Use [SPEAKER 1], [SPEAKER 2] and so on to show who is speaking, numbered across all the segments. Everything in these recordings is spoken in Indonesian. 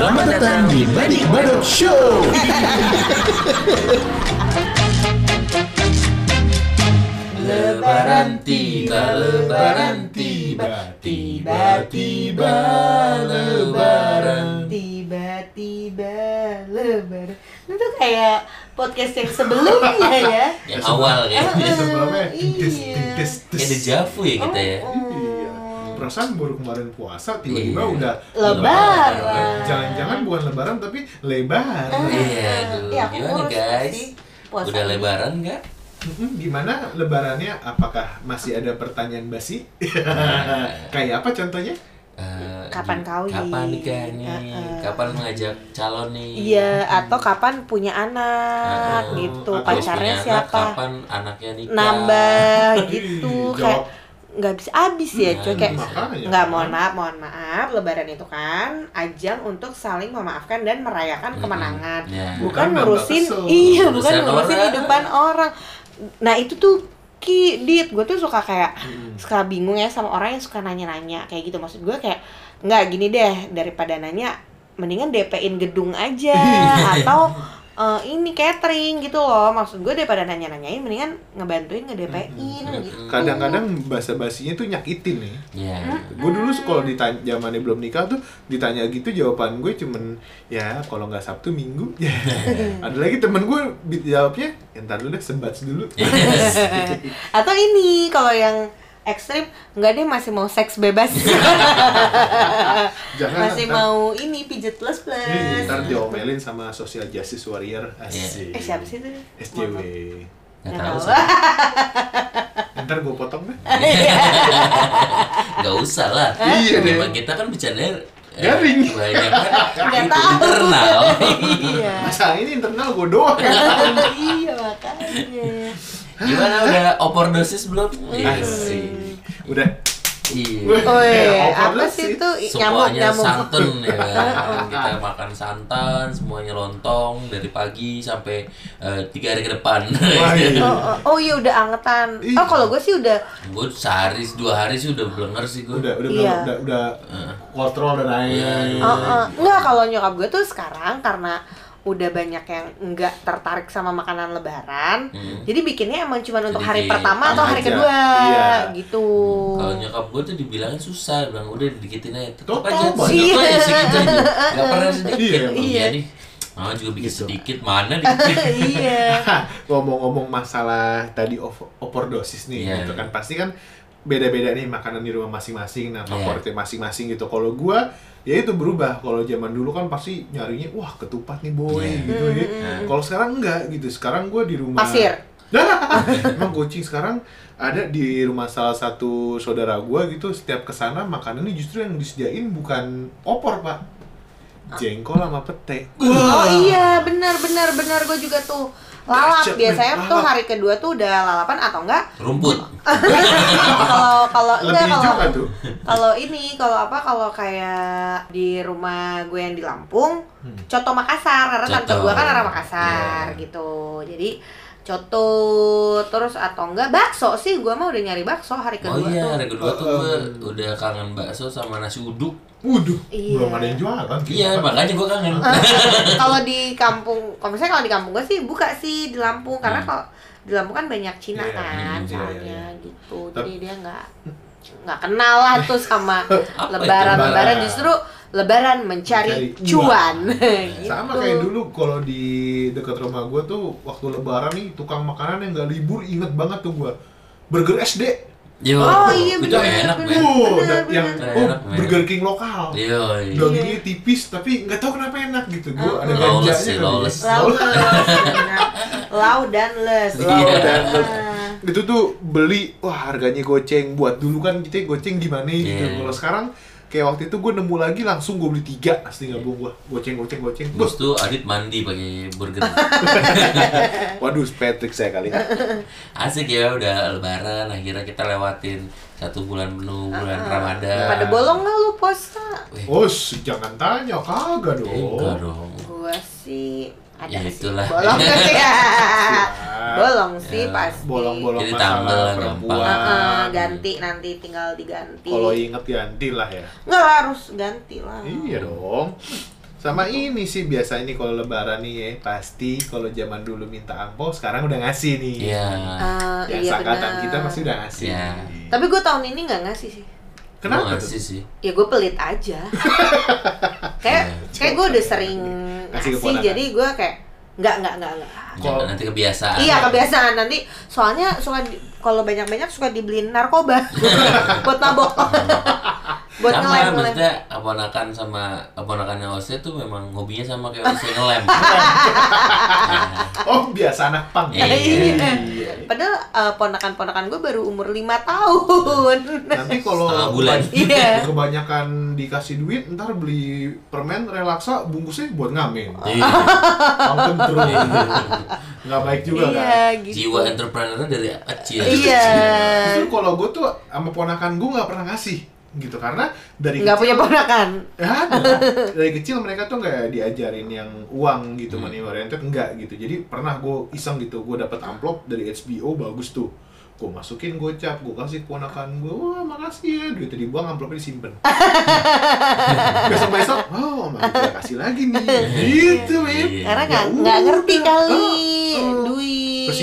[SPEAKER 1] Selamat datang di Badik Badok Show.
[SPEAKER 2] Lebaran tiba, lebaran tiba, tiba-tiba lebaran.
[SPEAKER 3] Tiba-tiba lebaran. Itu kayak podcast yang sebelumnya ya.
[SPEAKER 2] Yang awal ya.
[SPEAKER 3] Eh,
[SPEAKER 4] sebelumnya
[SPEAKER 3] iya.
[SPEAKER 2] Kayak dejavu ya kita ya.
[SPEAKER 4] iya perasaan baru kemarin puasa tiba-tiba
[SPEAKER 2] Iya.
[SPEAKER 4] udah
[SPEAKER 3] Lebaran.
[SPEAKER 4] Lebaran tapi lebar
[SPEAKER 2] Iya, aduh.
[SPEAKER 3] Iya, aku
[SPEAKER 2] Gimana
[SPEAKER 3] ngurus
[SPEAKER 2] guys?
[SPEAKER 3] sih puasa
[SPEAKER 2] Udah
[SPEAKER 3] ini.
[SPEAKER 2] lebaran nggak?
[SPEAKER 4] Gimana lebarannya apakah masih ada pertanyaan basi kayak apa contohnya
[SPEAKER 2] Eh,
[SPEAKER 3] Kapan kawin?
[SPEAKER 2] Kapan nikah nih?
[SPEAKER 3] Heeh.
[SPEAKER 2] Kapan mengajak calon nih?
[SPEAKER 3] Iya, atau kapan punya anak
[SPEAKER 2] Heeh.
[SPEAKER 3] gitu, pacarnya
[SPEAKER 2] punya anak,
[SPEAKER 3] siapa?
[SPEAKER 2] Kapan anaknya nikah?
[SPEAKER 3] Nambah gitu kayak nggak bisa habis ya, cuy. Kayak nggak mohon maaf mohon maaf lebaran itu kan ajang untuk saling memaafkan dan merayakan kemenangan.
[SPEAKER 2] Ya.
[SPEAKER 4] Bukan
[SPEAKER 3] ngurusin iya bukan ngurusin
[SPEAKER 2] orang.
[SPEAKER 3] hidupan orang. Nah itu tuh ki dit gue tuh suka kayak suka bingung ya sama orang yang suka nanya-nanya kayak gitu. Maksud gue kayak nggak gini deh daripada nanya mendingan DP-in gedung aja atau eh, ini catering gitu loh. Maksud gue daripada nanya-nanyain mendingan ngebantuin nge-DP-in gitu.
[SPEAKER 4] Kadang-kadang bahasa basinya tuh nyakitin nih.
[SPEAKER 2] Iya.
[SPEAKER 4] gue dulu kalau ditanya zamannya belum nikah tuh ditanya gitu jawaban gue cuman ya kalau nggak sabtu minggu. Ya ada lagi temen gue jawabnya ya, ntar dulu deh sebat dulu.
[SPEAKER 2] Yes.
[SPEAKER 3] Atau ini kalau yang ekstrim nggak deh masih mau seks bebas.
[SPEAKER 4] jangan
[SPEAKER 3] masih
[SPEAKER 4] ntar-
[SPEAKER 3] mau ini pijet plus plus.
[SPEAKER 4] Ih, ntar diomelin sama social justice warrior asik
[SPEAKER 3] Eh siapa sih itu?
[SPEAKER 4] SJW
[SPEAKER 2] Nggak tahu
[SPEAKER 4] ntar gue potong deh
[SPEAKER 2] Nggak usah lah.
[SPEAKER 4] Iya deh.
[SPEAKER 2] Memang kita kan bercandanya eh,
[SPEAKER 4] Garing.
[SPEAKER 2] Itu
[SPEAKER 3] tahu.
[SPEAKER 2] internal.
[SPEAKER 3] iya.
[SPEAKER 4] masa ini internal gue doang
[SPEAKER 3] iya makanya.
[SPEAKER 2] Gimana udah overdosis belum? Iya.
[SPEAKER 4] asik udah
[SPEAKER 2] Iya.
[SPEAKER 3] Oh iya, apa sih
[SPEAKER 4] sih.
[SPEAKER 3] itu nyamuk
[SPEAKER 2] Semuanya
[SPEAKER 3] nyamuk.
[SPEAKER 2] santan ya kan. Kita makan santan, semuanya lontong dari pagi sampai eh, tiga hari ke depan.
[SPEAKER 4] Wah, iya.
[SPEAKER 3] Oh, oh, oh iya udah angetan. Oh kalau gue sih udah
[SPEAKER 2] gue sehari dua hari sih udah blenger sih gue.
[SPEAKER 4] udah udah
[SPEAKER 3] Iya.
[SPEAKER 4] udah udah
[SPEAKER 2] Heeh.
[SPEAKER 4] kontrol dan naik
[SPEAKER 2] Iya, iya.
[SPEAKER 3] Oh, oh. Nggak, kalau nyokap gue tuh sekarang karena udah banyak yang nggak tertarik sama makanan lebaran
[SPEAKER 2] Hmm.
[SPEAKER 3] jadi bikinnya emang cuma untuk hari pertama atau hari
[SPEAKER 4] Aja.
[SPEAKER 3] kedua
[SPEAKER 4] Iya.
[SPEAKER 3] gitu
[SPEAKER 2] Kalau nyokap gue tuh dibilangin susah, bilang udah didikitin aja.
[SPEAKER 4] Total
[SPEAKER 2] aja,
[SPEAKER 4] banyak.
[SPEAKER 2] aja, sedikit aja. Gak pernah sedikit.
[SPEAKER 4] Iya,
[SPEAKER 2] Oh,
[SPEAKER 3] iya.
[SPEAKER 2] nih. Mama juga bikin
[SPEAKER 4] Gitu.
[SPEAKER 2] sedikit, mana dikit.
[SPEAKER 3] iya
[SPEAKER 4] ngomong-ngomong masalah tadi over- overdosis nih
[SPEAKER 2] Iya.
[SPEAKER 4] gitu kan pasti kan beda-beda nih makanan di rumah masing-masing nah
[SPEAKER 2] Iya.
[SPEAKER 4] favoritnya masing-masing gitu. Kalau gua ya itu berubah. Kalau zaman dulu kan pasti nyarinya wah ketupat nih boy
[SPEAKER 2] Iya.
[SPEAKER 4] gitu ya.
[SPEAKER 2] Hmm.
[SPEAKER 4] kalau sekarang enggak gitu. Sekarang gua di rumah
[SPEAKER 3] pasir.
[SPEAKER 4] Emang kucing sekarang ada di rumah salah satu saudara gua gitu setiap ke sana makanannya justru yang disediain bukan opor pak. Jengkol sama pete.
[SPEAKER 3] Oh iya benar benar benar. Gue juga tuh lalap biasanya
[SPEAKER 4] men.
[SPEAKER 3] tuh
[SPEAKER 4] Lalap.
[SPEAKER 3] hari kedua tuh udah lalapan atau enggak
[SPEAKER 2] Rumput.
[SPEAKER 3] kalau kalau enggak kalau
[SPEAKER 4] kan tuh
[SPEAKER 3] kalau ini kalau apa kalau kayak di rumah gue yang di Lampung
[SPEAKER 4] Hmm.
[SPEAKER 3] coto Makassar karena tante gue kan orang Makassar
[SPEAKER 2] Iya.
[SPEAKER 3] gitu jadi coto terus atau enggak bakso sih gue mah udah nyari bakso hari
[SPEAKER 2] Oh
[SPEAKER 3] kedua
[SPEAKER 2] iya,
[SPEAKER 3] tuh
[SPEAKER 2] hari kedua tuh
[SPEAKER 4] Um.
[SPEAKER 2] gue udah kangen bakso sama nasi uduk.
[SPEAKER 4] Waduh,
[SPEAKER 3] Iya.
[SPEAKER 4] belum ada yang jualan gitu.
[SPEAKER 2] Iya, makanya gue kangen.
[SPEAKER 3] kalau di kampung kalau misalnya kalau di kampung gue sih buka sih di Lampung karena
[SPEAKER 2] Hmm.
[SPEAKER 3] kalau di Lampung kan banyak Cina
[SPEAKER 4] Iya,
[SPEAKER 3] kan
[SPEAKER 2] hmm,
[SPEAKER 4] iya,
[SPEAKER 3] soalnya
[SPEAKER 4] iya.
[SPEAKER 3] gitu jadi dia nggak nggak kenal lah tuh sama
[SPEAKER 2] Apa itu?
[SPEAKER 3] lebaran lebaran
[SPEAKER 4] Lebaran.
[SPEAKER 3] justru lebaran mencari,
[SPEAKER 4] Mencari
[SPEAKER 3] cuan gitu.
[SPEAKER 4] Sama kayak dulu kalau di dekat rumah gue tuh waktu lebaran nih tukang makanan yang nggak libur inget banget tuh gue burger SD.
[SPEAKER 2] Yo,
[SPEAKER 3] Oh, iya,
[SPEAKER 2] itu
[SPEAKER 3] bener,
[SPEAKER 2] enak
[SPEAKER 3] bener. bener,
[SPEAKER 4] dan yang
[SPEAKER 2] bener.
[SPEAKER 4] oh. Burger King lokal.
[SPEAKER 2] Yo, iya.
[SPEAKER 4] Dagingnya tipis tapi nggak tahu kenapa enak gitu. Gue ada
[SPEAKER 2] Lawless
[SPEAKER 4] ganjanya ya.
[SPEAKER 2] lawless.
[SPEAKER 3] lau lau dan les
[SPEAKER 2] Lau dan
[SPEAKER 4] les. Itu tuh beli wah harganya goceng buat dulu kan kita goceng gimana gitu.
[SPEAKER 2] Iya.
[SPEAKER 4] Kalau sekarang kayak waktu itu gue nemu lagi langsung gue beli tiga asli nggak bohong gue goceng goceng goceng.
[SPEAKER 2] Terus tuh Adit mandi pakai burger.
[SPEAKER 4] Waduh, Patrick saya kali.
[SPEAKER 2] Asik ya udah lebaran akhirnya kita lewatin satu bulan penuh bulan Ramadan.
[SPEAKER 3] pada bolong nggak lu puasa
[SPEAKER 2] Wih,
[SPEAKER 4] Oh, jangan tanya, kagak dong.
[SPEAKER 2] enggak dong.
[SPEAKER 3] gua sih ada
[SPEAKER 2] Ya,
[SPEAKER 3] sih
[SPEAKER 2] itulah.
[SPEAKER 3] bolong sih ya bolong sih
[SPEAKER 2] Ya,
[SPEAKER 3] pasti
[SPEAKER 4] Bolong-bolong
[SPEAKER 2] Jadi tambel lah,
[SPEAKER 4] perempuan.
[SPEAKER 3] Heeh, ganti nanti tinggal diganti
[SPEAKER 4] Kalau inget ganti lah ya.
[SPEAKER 3] nggak harus ganti lah
[SPEAKER 4] Iya dong. Sama ini sih biasa ini kalau lebaran nih ya, pasti kalau zaman dulu minta angpau sekarang udah ngasih nih.
[SPEAKER 2] Iya.
[SPEAKER 3] Ah,
[SPEAKER 4] Ya,
[SPEAKER 3] iya
[SPEAKER 4] angkatan
[SPEAKER 3] benar.
[SPEAKER 4] kita pasti udah ngasih.
[SPEAKER 2] Iya.
[SPEAKER 3] Tapi gue tahun ini nggak ngasih sih.
[SPEAKER 4] Kenapa
[SPEAKER 2] Gua
[SPEAKER 4] tuh?
[SPEAKER 2] ngasih sih?
[SPEAKER 3] Ya gue pelit aja. kayak
[SPEAKER 2] Iya.
[SPEAKER 3] kayak gue udah sering
[SPEAKER 4] Kasih keponakan.
[SPEAKER 3] jadi gue kayak nggak nggak nggak nggak.
[SPEAKER 4] Kalau-
[SPEAKER 2] nanti kebiasaan.
[SPEAKER 3] Iya kebiasaan nanti soalnya suka kalau banyak-banyak suka dibeliin narkoba buat mabok. buat
[SPEAKER 2] sama
[SPEAKER 3] ngelem ngelem.
[SPEAKER 2] maksudnya keponakan sama keponakannya Ose tuh memang hobinya sama kayak Ose ngelem.
[SPEAKER 4] Oh, biasa anak pang.
[SPEAKER 2] Iya.
[SPEAKER 3] Iya. Padahal eh, ponakan-ponakan gue baru umur 5 tahun.
[SPEAKER 4] Nanti kalau
[SPEAKER 2] bulan.
[SPEAKER 3] Iya.
[SPEAKER 4] kebanyakan dikasih duit, ntar beli permen relaksa bungkusnya buat ngamen.
[SPEAKER 2] Iya.
[SPEAKER 4] Makan terus. Nggak baik juga kan.
[SPEAKER 3] Iya gitu.
[SPEAKER 2] Jiwa entrepreneur dari kecil.
[SPEAKER 3] Iya.
[SPEAKER 4] Justru kalau gue tuh sama ponakan gue nggak pernah ngasih gitu karena dari
[SPEAKER 3] Nggak punya
[SPEAKER 4] kecil
[SPEAKER 3] ponakan.
[SPEAKER 4] Ya, ada. dari kecil mereka tuh nggak diajarin yang uang gitu
[SPEAKER 2] Hmm.
[SPEAKER 4] money oriented enggak gitu jadi pernah gue iseng gitu gue dapet amplop dari HBO bagus tuh gue masukin gocap gue kasih keponakan gue wah makasih ya duitnya dibuang amplopnya disimpan besok besok oh kita kasih lagi nih gitu men
[SPEAKER 2] Iya.
[SPEAKER 3] Karena nggak
[SPEAKER 4] Ya
[SPEAKER 3] nggak ngerti kali
[SPEAKER 4] oh.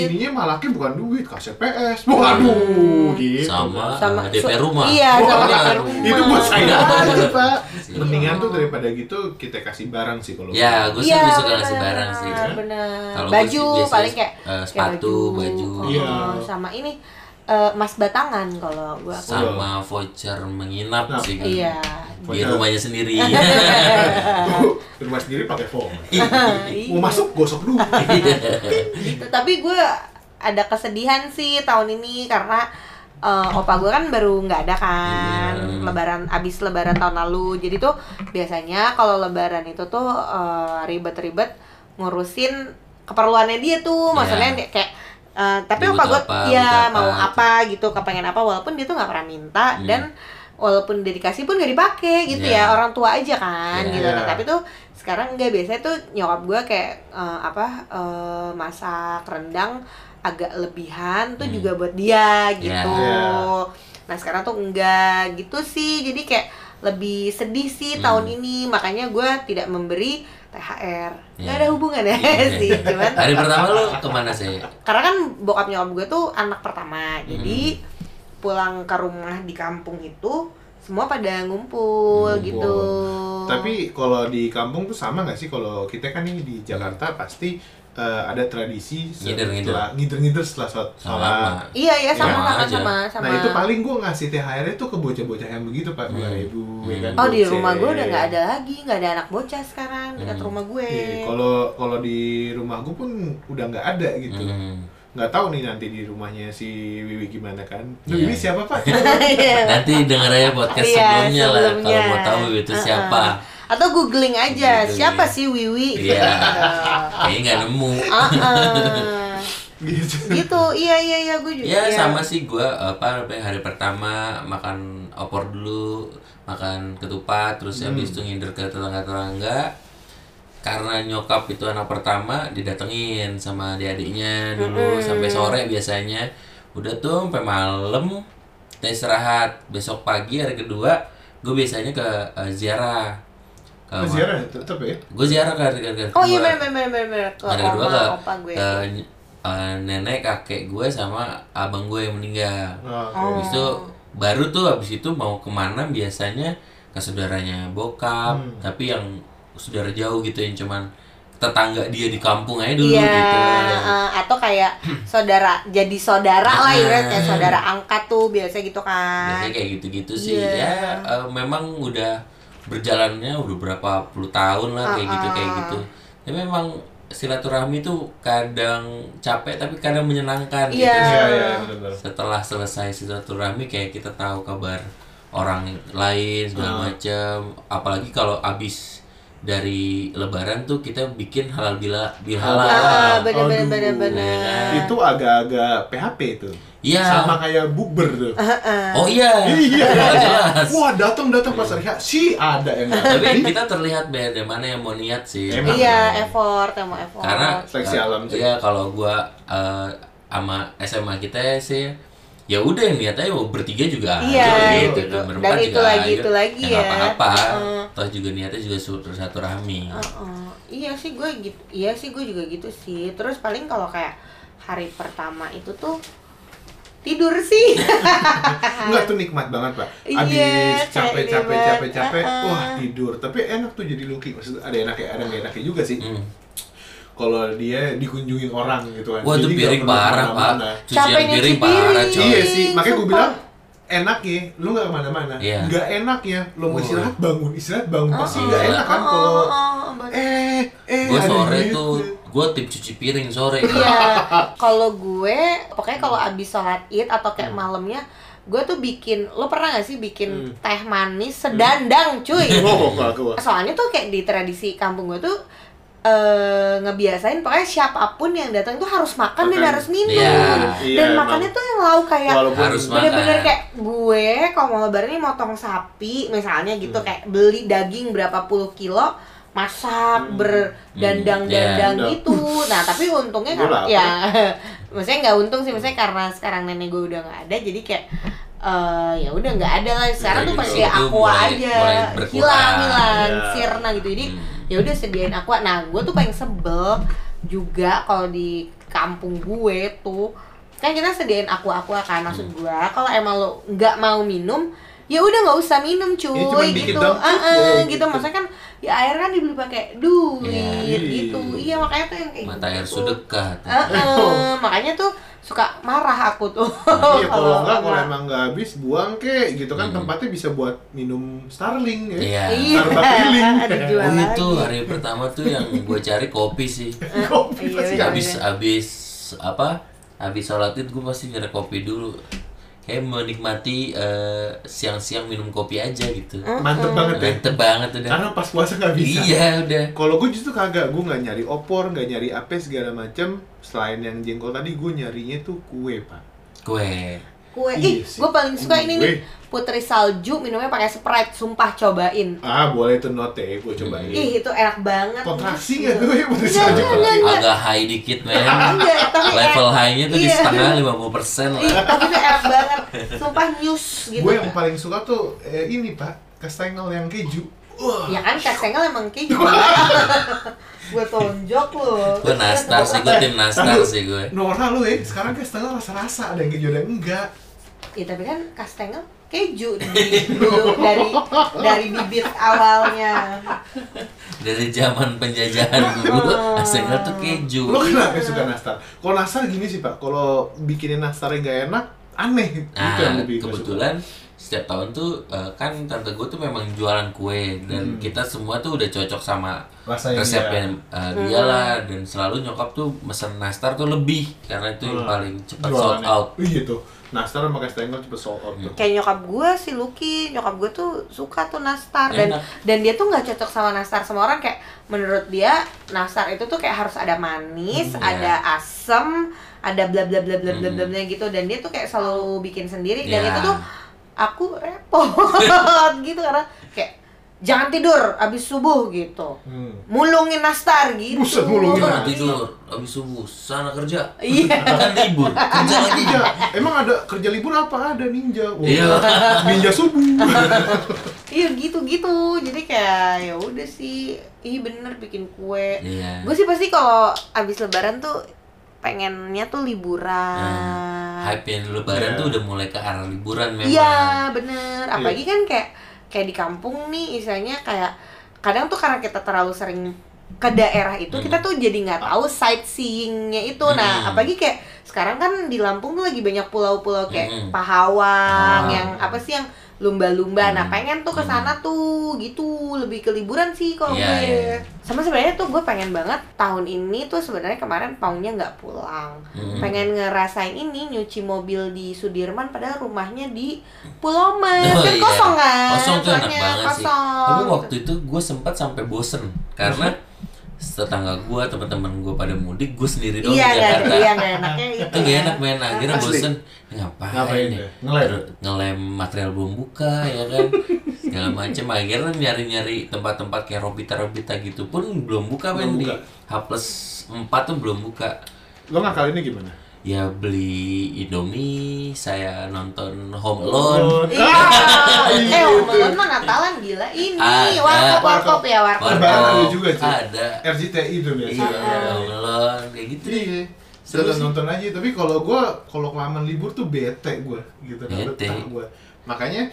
[SPEAKER 3] Duit.
[SPEAKER 4] ke sininya malaknya bukan duit kasih PS waduh gitu
[SPEAKER 2] Sama,
[SPEAKER 3] Sama
[SPEAKER 2] DP
[SPEAKER 3] so-
[SPEAKER 2] rumah.
[SPEAKER 3] Iya, sama
[SPEAKER 2] Wah,
[SPEAKER 3] DP rumah.
[SPEAKER 4] itu buat saya aja pak
[SPEAKER 2] Iya.
[SPEAKER 4] mendingan tuh daripada gitu kita kasih barang sih kalau
[SPEAKER 2] Ya, gue sih
[SPEAKER 3] Iya,
[SPEAKER 2] lebih suka ngasih barang sih.
[SPEAKER 3] Benar.
[SPEAKER 2] Kalau
[SPEAKER 3] Baju paling kayak,
[SPEAKER 2] eh,
[SPEAKER 3] kayak
[SPEAKER 2] sepatu, baju.
[SPEAKER 3] Oh,
[SPEAKER 4] Iya.
[SPEAKER 3] sama ini eh, emas batangan kalau gua.
[SPEAKER 2] Sama voucher menginap
[SPEAKER 4] Nah,
[SPEAKER 2] sih. kan.
[SPEAKER 3] Iya.
[SPEAKER 2] Di
[SPEAKER 4] Voucher.
[SPEAKER 2] rumahnya sendiri.
[SPEAKER 4] di rumah sendiri pakai phone
[SPEAKER 3] Iya.
[SPEAKER 4] mau masuk gosok dulu
[SPEAKER 3] gitu. Tapi gue ada kesedihan sih tahun ini karena eh, opa gue kan baru nggak ada kan
[SPEAKER 2] Iya.
[SPEAKER 3] lebaran abis lebaran tahun lalu jadi tuh biasanya kalau lebaran itu tuh eh, ribet-ribet ngurusin keperluannya dia tuh maksudnya
[SPEAKER 2] Iya.
[SPEAKER 3] dia kayak eh, tapi opa
[SPEAKER 2] butuh
[SPEAKER 3] gue
[SPEAKER 2] apa,
[SPEAKER 3] ya
[SPEAKER 2] butuh apa,
[SPEAKER 3] mau
[SPEAKER 2] gitu.
[SPEAKER 3] apa gitu kepengen apa walaupun dia tuh nggak pernah minta
[SPEAKER 2] Hmm.
[SPEAKER 3] dan walaupun dia dikasih pun gak dipakai gitu
[SPEAKER 2] Iya.
[SPEAKER 3] ya orang tua aja kan
[SPEAKER 2] Iya.
[SPEAKER 3] gitu nah, tapi tuh sekarang enggak biasanya tuh nyokap gue kayak eh, apa eh, masak rendang agak lebihan tuh
[SPEAKER 2] Hmm.
[SPEAKER 3] juga buat dia gitu
[SPEAKER 4] Iya.
[SPEAKER 3] nah sekarang tuh enggak gitu sih jadi kayak lebih sedih sih
[SPEAKER 2] Hmm.
[SPEAKER 3] tahun ini makanya gue tidak memberi THR nggak
[SPEAKER 2] Iya.
[SPEAKER 3] ada hubungannya sih cuman
[SPEAKER 2] Hari pertama lu ke mana sih?
[SPEAKER 3] karena kan bokap nyokap gue tuh anak pertama jadi
[SPEAKER 2] Hmm.
[SPEAKER 3] pulang ke rumah di kampung itu semua pada ngumpul
[SPEAKER 2] Ngumpul.
[SPEAKER 3] gitu
[SPEAKER 4] tapi kalau di kampung tuh sama nggak sih kalau kita kan nih di Jakarta pasti eh, ada tradisi
[SPEAKER 2] Ngider-ngider.
[SPEAKER 4] setelah ngider-ngider setelah sholat
[SPEAKER 2] Sama.
[SPEAKER 3] iya iya sama
[SPEAKER 2] Sama
[SPEAKER 3] sama
[SPEAKER 2] aja.
[SPEAKER 3] sama sama
[SPEAKER 4] Nah itu paling gue ngasih THR itu ke bocah-bocah yang begitu pak
[SPEAKER 2] Hmm.
[SPEAKER 4] dua ribu ya kan
[SPEAKER 3] oh di rumah gue udah nggak ada lagi nggak ada anak bocah sekarang dekat
[SPEAKER 2] Hmm.
[SPEAKER 3] rumah gue
[SPEAKER 4] Iya, Kalau kalau di rumah gue pun udah nggak ada gitu.
[SPEAKER 2] Hmm.
[SPEAKER 4] Nggak tahu nih nanti di rumahnya si Wiwi gimana kan? Wiwi siapa pak?
[SPEAKER 3] Iya.
[SPEAKER 2] Nanti denger aja podcast
[SPEAKER 3] Iya,
[SPEAKER 2] sebelumnya lah kalau
[SPEAKER 3] sebelumnya.
[SPEAKER 2] mau tahu itu
[SPEAKER 3] Uh-uh.
[SPEAKER 2] siapa.
[SPEAKER 3] atau googling aja
[SPEAKER 2] Googling.
[SPEAKER 3] siapa sih Wiwi
[SPEAKER 2] Iya. Kayaknya nggak nemu.
[SPEAKER 4] Gitu.
[SPEAKER 3] gitu iya iya iya gue juga
[SPEAKER 2] Ya
[SPEAKER 3] iya.
[SPEAKER 2] sama sih gua apa hari pertama makan opor dulu, makan ketupat, terus
[SPEAKER 4] Hmm.
[SPEAKER 2] habis itu nginder ke tetangga-tetangga. Karena nyokap itu anak pertama didatengin sama adik-adiknya dulu
[SPEAKER 3] Mm-mm.
[SPEAKER 2] sampai sore biasanya. Udah tuh sampai malam kita istirahat. Besok pagi hari kedua gue biasanya ke eh, ziarah. Ke
[SPEAKER 4] Oh, ziarah tetap ya?
[SPEAKER 2] Gue ziarah ke hari kedua.
[SPEAKER 3] oh iya benar benar benar ke
[SPEAKER 2] Hari kedua ke,
[SPEAKER 3] opa gue
[SPEAKER 2] ke eh, nenek kakek gue sama abang gue yang meninggal.
[SPEAKER 4] Oh,
[SPEAKER 3] Oh.
[SPEAKER 2] Habis itu baru tuh habis itu mau ke mana biasanya ke saudaranya bokap,
[SPEAKER 4] Hmm.
[SPEAKER 2] tapi yang saudara jauh gitu yang cuman tetangga dia di kampung aja dulu
[SPEAKER 3] Iya,
[SPEAKER 2] gitu.
[SPEAKER 3] eh, atau kayak saudara jadi saudara lah ya
[SPEAKER 2] Ah.
[SPEAKER 3] kayak saudara angkat tuh biasa gitu kan.
[SPEAKER 2] Biasanya kayak gitu-gitu sih.
[SPEAKER 3] Iya.
[SPEAKER 2] Ya eh, memang udah berjalannya udah berapa puluh tahun lah kayak gitu kayak
[SPEAKER 3] Ah-ah.
[SPEAKER 2] gitu. Ya memang silaturahmi tuh kadang capek tapi kadang menyenangkan
[SPEAKER 3] Iya.
[SPEAKER 2] gitu.
[SPEAKER 4] Iya iya benar.
[SPEAKER 2] setelah selesai silaturahmi kayak kita tahu kabar orang lain segala
[SPEAKER 4] Ah.
[SPEAKER 2] macam apalagi kalau abis dari lebaran tuh kita bikin halal bila bihalal
[SPEAKER 3] Ah, bener bener
[SPEAKER 4] Aduh.
[SPEAKER 3] bener bener.
[SPEAKER 4] Itu agak-agak PHP itu.
[SPEAKER 2] iya
[SPEAKER 4] Sama kayak bukber tuh.
[SPEAKER 2] oh iya
[SPEAKER 4] Iya.
[SPEAKER 2] jelas
[SPEAKER 4] Wah datang datang pas hari si ada yang
[SPEAKER 2] tapi
[SPEAKER 4] jadi.
[SPEAKER 2] kita terlihat beda mana yang mau niat sih
[SPEAKER 4] Emang.
[SPEAKER 3] Iya, effort, mau effort.
[SPEAKER 2] karena
[SPEAKER 4] Seleksi alam sih.
[SPEAKER 2] Iya kalau gua eh, sama SMA kita sih ya udah yang niatnya mau bertiga juga
[SPEAKER 3] Iya, gitu.
[SPEAKER 2] kan,
[SPEAKER 3] Dan
[SPEAKER 2] berempat
[SPEAKER 3] itu
[SPEAKER 2] juga
[SPEAKER 3] lagi,
[SPEAKER 2] ayo.
[SPEAKER 3] itu lagi ya.
[SPEAKER 2] apa-apa
[SPEAKER 3] Heeh.
[SPEAKER 2] toh juga niatnya juga satu rami
[SPEAKER 3] Heeh. iya sih gue gitu iya sih gue juga gitu sih terus paling kalau kayak hari pertama itu tuh tidur sih
[SPEAKER 4] Enggak tuh nikmat banget pak.
[SPEAKER 3] Iya,
[SPEAKER 4] Abis capek capek capek capek, wah tidur. Tapi enak tuh jadi luki. Maksudnya ada enaknya ada nggak enaknya juga sih.
[SPEAKER 2] Hmm.
[SPEAKER 4] Kalau dia dikunjungin orang gitu kan.
[SPEAKER 2] wah itu piring parah pak cucian
[SPEAKER 3] nyuci
[SPEAKER 2] piring parah coy
[SPEAKER 4] Iya sih, makanya gue bilang enaknya lu nggak ke mana-mana.
[SPEAKER 2] Iya.
[SPEAKER 4] Nggak enaknya lo mau
[SPEAKER 2] Oh.
[SPEAKER 4] istirahat bangun istirahat bangun pasti
[SPEAKER 3] Oh,
[SPEAKER 4] nggak
[SPEAKER 3] oh,
[SPEAKER 4] enak kan
[SPEAKER 3] oh,
[SPEAKER 4] kalau
[SPEAKER 3] oh, oh,
[SPEAKER 4] eh eh
[SPEAKER 2] gue sore
[SPEAKER 4] gitu.
[SPEAKER 2] tuh gue tip cuci piring sore
[SPEAKER 3] Iya, kalau gue pokoknya kalau abis sholat id atau kayak
[SPEAKER 4] Hmm.
[SPEAKER 3] malamnya gue tuh bikin, lo pernah gak sih bikin
[SPEAKER 4] Hmm.
[SPEAKER 3] teh manis sedandang cuy?
[SPEAKER 4] Oh.
[SPEAKER 3] Soalnya tuh kayak di tradisi kampung gue tuh eh ngebiasain pokoknya siapa pun yang datang tuh harus makan dan
[SPEAKER 4] Makan.
[SPEAKER 3] harus minum
[SPEAKER 2] Iya.
[SPEAKER 4] Iya,
[SPEAKER 3] dan
[SPEAKER 4] emang.
[SPEAKER 3] makannya tuh yang lauk kayak bener-bener kayak gue kalau mau lebaran ini motong sapi misalnya gitu
[SPEAKER 4] Hmm.
[SPEAKER 3] kayak beli daging berapa puluh kilo masak
[SPEAKER 4] Hmm.
[SPEAKER 3] berdandang-dandang
[SPEAKER 4] Hmm, iya.
[SPEAKER 3] gitu nah tapi untungnya kan ya maksudnya nggak untung sih maksudnya karena sekarang nenek gue udah nggak ada jadi kayak eh ya udah nggak ada lah sekarang
[SPEAKER 2] Ya
[SPEAKER 3] tuh
[SPEAKER 2] gitu.
[SPEAKER 3] pasti
[SPEAKER 2] Itu
[SPEAKER 3] aqua
[SPEAKER 2] mulai-
[SPEAKER 3] aja
[SPEAKER 2] mulai
[SPEAKER 3] hilang hilang
[SPEAKER 4] Iya.
[SPEAKER 3] sirna gitu jadi
[SPEAKER 2] Hmm.
[SPEAKER 3] Ya udah sediain aqua nah gue tuh paling sebel juga kalau di kampung gue tuh kan kita sediain aqua aqua kan maksud
[SPEAKER 2] Hmm.
[SPEAKER 3] gue kalau emang lo nggak mau minum ya udah nggak usah minum cuy
[SPEAKER 4] Ya, cuman dikit
[SPEAKER 3] gitu Ah, ah,
[SPEAKER 4] boleh
[SPEAKER 3] gitu
[SPEAKER 4] gitu.
[SPEAKER 3] maksudnya kan ya air kan dibeli pakai duit
[SPEAKER 2] Iya.
[SPEAKER 3] gitu iya makanya tuh yang kayak
[SPEAKER 2] mata air
[SPEAKER 3] gitu.
[SPEAKER 2] sedekah tuh.
[SPEAKER 3] Ah, ah, makanya tuh suka marah aku tuh
[SPEAKER 4] Iya kalau enggak kalau emang nggak habis buang kek gitu kan
[SPEAKER 2] Hmm.
[SPEAKER 4] tempatnya bisa buat minum Starling ya.
[SPEAKER 2] iya
[SPEAKER 3] iya
[SPEAKER 4] healing.
[SPEAKER 3] dijual
[SPEAKER 2] Oh
[SPEAKER 3] lagi
[SPEAKER 2] itu hari pertama tuh yang gue cari kopi sih.
[SPEAKER 4] Kopi
[SPEAKER 3] Iya,
[SPEAKER 4] pasti
[SPEAKER 3] bener.
[SPEAKER 4] habis.
[SPEAKER 2] Abis abis apa? Abis sholat id gue pasti nyari kopi dulu. Kayak menikmati eh, siang-siang minum kopi aja gitu.
[SPEAKER 4] Mantep banget ya.
[SPEAKER 2] Mantep banget udah.
[SPEAKER 4] Karena pas puasa nggak bisa.
[SPEAKER 2] Iya udah.
[SPEAKER 4] Kalau gue justru kagak, gue nggak nyari opor, nggak nyari apa segala macem. Selain yang jengkol tadi, gue nyarinya tuh kue pak.
[SPEAKER 2] Kue.
[SPEAKER 3] Kue
[SPEAKER 4] Iya
[SPEAKER 3] ih gue paling suka ini nih putri salju minumnya pakai sprite sumpah cobain
[SPEAKER 4] Ah boleh tuh note ya, gue cobain.
[SPEAKER 3] ih itu enak banget
[SPEAKER 4] Kontraksi nggak tuh ya putri salju?
[SPEAKER 3] enggak, enggak, enggak.
[SPEAKER 2] Agak high dikit men.
[SPEAKER 3] Enggak, tapi
[SPEAKER 2] Level high-nya tuh di
[SPEAKER 3] Iya.
[SPEAKER 2] setengah 50%
[SPEAKER 3] Ih,
[SPEAKER 2] lah.
[SPEAKER 3] tapi itu enak banget sumpah news gitu
[SPEAKER 4] Gue yang paling suka tuh eh, ini pak, kastengel yang keju. Wah.
[SPEAKER 3] ya kan kastengel emang keju gue tonjok lo
[SPEAKER 2] Gue nastar sih, gue tim nastar sih gue.
[SPEAKER 4] Nora lu ya, sekarang kastengel rasa-rasa ada yang keju ada yang enggak.
[SPEAKER 3] Ya tapi kan kastengel keju di- dulu dari dari bibit awalnya
[SPEAKER 2] Dari zaman penjajahan dulu, asalnya tuh keju.
[SPEAKER 4] Lo kenapa suka nastar? Kalau nastar gini sih pak, kalau bikinin nastar yang gak enak, aneh. Itu yang
[SPEAKER 2] Nah,
[SPEAKER 4] lebih suka.
[SPEAKER 2] kebetulan setiap tahun tuh eh, kan tante gue tuh memang jualan kue dan
[SPEAKER 4] Hmm.
[SPEAKER 2] kita semua tuh udah cocok sama
[SPEAKER 4] Rasanya
[SPEAKER 2] resepnya
[SPEAKER 4] dia.
[SPEAKER 2] eh, dia lah dan selalu nyokap tuh mesen nastar tuh lebih karena itu yang
[SPEAKER 4] Hmm.
[SPEAKER 2] paling cepat sold out.
[SPEAKER 4] Iya tuh. Nastar sama kastengel cepet sold out tuh.
[SPEAKER 3] kayak nyokap gue si Lucky nyokap gue tuh suka tuh nastar dan
[SPEAKER 2] Enak.
[SPEAKER 3] dan dia tuh nggak cocok sama nastar semua orang kayak menurut dia nastar itu tuh kayak harus ada manis
[SPEAKER 2] Hmm,
[SPEAKER 3] ada asem ada bla bla bla bla bla bla
[SPEAKER 2] Hmm.
[SPEAKER 3] bla gitu dan dia tuh kayak selalu bikin sendiri dan
[SPEAKER 2] Ya.
[SPEAKER 3] itu tuh aku repot gitu karena kayak jangan tidur abis subuh gitu
[SPEAKER 4] Hmm.
[SPEAKER 3] mulungin nastar gitu
[SPEAKER 4] Buset, mulungin
[SPEAKER 2] Jangan
[SPEAKER 4] Iya.
[SPEAKER 2] tidur, habis subuh sana kerja.
[SPEAKER 3] iya
[SPEAKER 2] Kan libur, kerja lagi.
[SPEAKER 4] Ninja. Emang ada kerja libur apa? Ada ninja. Wah,
[SPEAKER 2] Iya.
[SPEAKER 4] Ninja subuh.
[SPEAKER 3] iya gitu gitu jadi kayak ya udah sih ih bener bikin kue
[SPEAKER 2] Iya.
[SPEAKER 3] gue sih pasti kalau abis lebaran tuh pengennya tuh liburan
[SPEAKER 2] Nah, hype-nya di lebaran
[SPEAKER 4] Iya.
[SPEAKER 2] tuh udah mulai ke arah liburan memang.
[SPEAKER 3] iya bener apalagi kan kayak kayak di kampung nih istilahnya kayak kadang tuh karena kita terlalu sering ke daerah itu
[SPEAKER 2] Hmm.
[SPEAKER 3] kita tuh jadi nggak tahu sightseeingnya itu nah
[SPEAKER 2] Hmm.
[SPEAKER 3] apalagi kayak sekarang kan di Lampung tuh lagi banyak pulau-pulau kayak
[SPEAKER 2] Hmm.
[SPEAKER 3] Pahawang
[SPEAKER 2] Ah.
[SPEAKER 3] yang apa sih yang lumba-lumba nah
[SPEAKER 2] Hmm.
[SPEAKER 3] pengen tuh ke sana tuh gitu lebih ke liburan sih kalau
[SPEAKER 2] Iya,
[SPEAKER 3] gue
[SPEAKER 2] iya.
[SPEAKER 3] sama sebenarnya tuh gue pengen banget tahun ini tuh sebenarnya kemarin paunya nggak pulang
[SPEAKER 2] Hmm.
[SPEAKER 3] pengen ngerasain ini nyuci mobil di Sudirman padahal rumahnya di Pulau Mas
[SPEAKER 2] Oh,
[SPEAKER 3] kan
[SPEAKER 2] iya.
[SPEAKER 3] kosong kan
[SPEAKER 2] Kosong tuh enak banget sih.
[SPEAKER 3] kosong.
[SPEAKER 2] Tapi waktu itu gue sempat sampai bosen karena tetangga gue, teman-teman gue pada mudik, gue sendiri doang
[SPEAKER 3] iya
[SPEAKER 2] di Jakarta.
[SPEAKER 3] iya nggak enaknya itu
[SPEAKER 2] gak enak main akhirnya
[SPEAKER 4] Asli.
[SPEAKER 2] bosen ngapain,
[SPEAKER 4] Ngapain
[SPEAKER 2] nih
[SPEAKER 4] deh? Ngelem?
[SPEAKER 2] Ngelem material belum buka ya kan segala macem akhirnya nyari nyari tempat-tempat kayak robita robita gitu pun belum buka
[SPEAKER 4] Belum
[SPEAKER 2] men di. H plus 4 tuh belum buka
[SPEAKER 4] Lo ngakalinnya gimana?
[SPEAKER 2] Ya beli Indomie, saya nonton Home Alone.
[SPEAKER 3] Iya. eh, Home Alone mah Natalan gila. Ini
[SPEAKER 2] Ada.
[SPEAKER 3] warkop warkop ya warkop.
[SPEAKER 4] Lebaran ada juga, cuy.
[SPEAKER 2] Ada.
[SPEAKER 4] RCTI itu biasa.
[SPEAKER 2] Iya, Home Alone kayak gitu deh.
[SPEAKER 4] Iya.
[SPEAKER 2] Seru sih.
[SPEAKER 4] nonton aja, tapi kalau gua kalau kelamaan libur tuh bete gua gitu
[SPEAKER 2] Bete.
[SPEAKER 4] betah gua. Makanya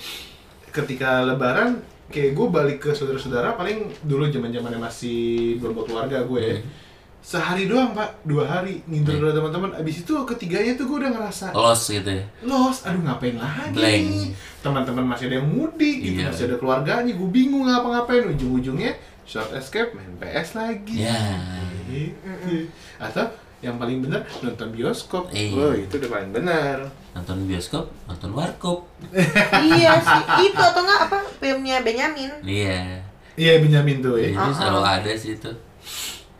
[SPEAKER 4] ketika lebaran kayak gue balik ke saudara-saudara paling dulu zaman-zamannya masih berbuat keluarga gue ya.
[SPEAKER 2] Hmm.
[SPEAKER 4] Sehari doang, Pak. Dua hari
[SPEAKER 2] Hmm.
[SPEAKER 4] dari teman-teman. Abis itu ketiganya tuh gue udah ngerasa
[SPEAKER 2] Los gitu ya.
[SPEAKER 4] lost, aduh ngapain lagi?
[SPEAKER 2] Blank.
[SPEAKER 4] Teman-teman masih ada yang mudik gitu,
[SPEAKER 2] Iya.
[SPEAKER 4] masih ada keluarganya, gue bingung ngapa-ngapain. Ujung-ujungnya short escape main PS lagi.
[SPEAKER 2] Ya.
[SPEAKER 4] Gitu. Atau yang paling benar nonton bioskop.
[SPEAKER 2] Iya.
[SPEAKER 4] Oh, itu udah paling benar.
[SPEAKER 2] Nonton bioskop, nonton warkop.
[SPEAKER 3] iya sih. Itu atau enggak apa filmnya Benyamin?
[SPEAKER 2] Iya.
[SPEAKER 4] Iya Benyamin tuh ya.
[SPEAKER 2] Itu selalu ada sih itu.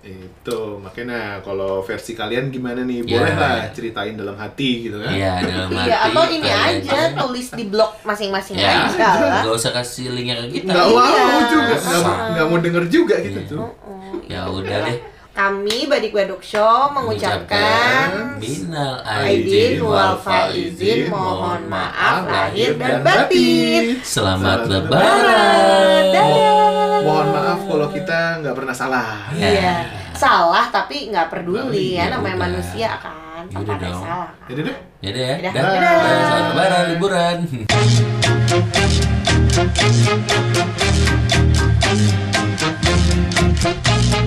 [SPEAKER 4] Itu makanya kalau versi kalian gimana nih?
[SPEAKER 2] Iya.
[SPEAKER 4] Boleh lah ceritain dalam hati gitu kan?
[SPEAKER 2] Iya, dalam hati.
[SPEAKER 3] Iya, atau ini aja tulis di blog masing-masing
[SPEAKER 2] Ya,
[SPEAKER 3] aja lah.
[SPEAKER 2] nggak usah kasih linknya ke kita.
[SPEAKER 4] Nggak mau
[SPEAKER 3] Iya.
[SPEAKER 4] juga, nggak mau, nggak mau denger juga gitu tuh.
[SPEAKER 2] Ya udah deh.
[SPEAKER 3] Kami Badik Baduk Show mengucapkan
[SPEAKER 2] minal
[SPEAKER 3] Aidin wal
[SPEAKER 2] faizin
[SPEAKER 3] mohon maaf lahir dan batin.
[SPEAKER 2] Selamat
[SPEAKER 4] Selamat
[SPEAKER 2] lebaran.
[SPEAKER 3] Dadah.
[SPEAKER 4] Mohon maaf kalau kita nggak pernah salah.
[SPEAKER 2] Ya.
[SPEAKER 3] Iya, salah tapi nggak peduli ya
[SPEAKER 2] Ya
[SPEAKER 3] namanya
[SPEAKER 2] udah.
[SPEAKER 3] manusia kan,
[SPEAKER 2] Ya
[SPEAKER 3] tanpa
[SPEAKER 2] udah
[SPEAKER 3] ada
[SPEAKER 2] dong.
[SPEAKER 3] salah. kan.
[SPEAKER 4] Jadi deh.
[SPEAKER 2] Ya deh ya.
[SPEAKER 3] Dadah.
[SPEAKER 2] Dah.
[SPEAKER 3] Dadah.
[SPEAKER 2] Dah. Selamat lebaran liburan.
[SPEAKER 1] Balik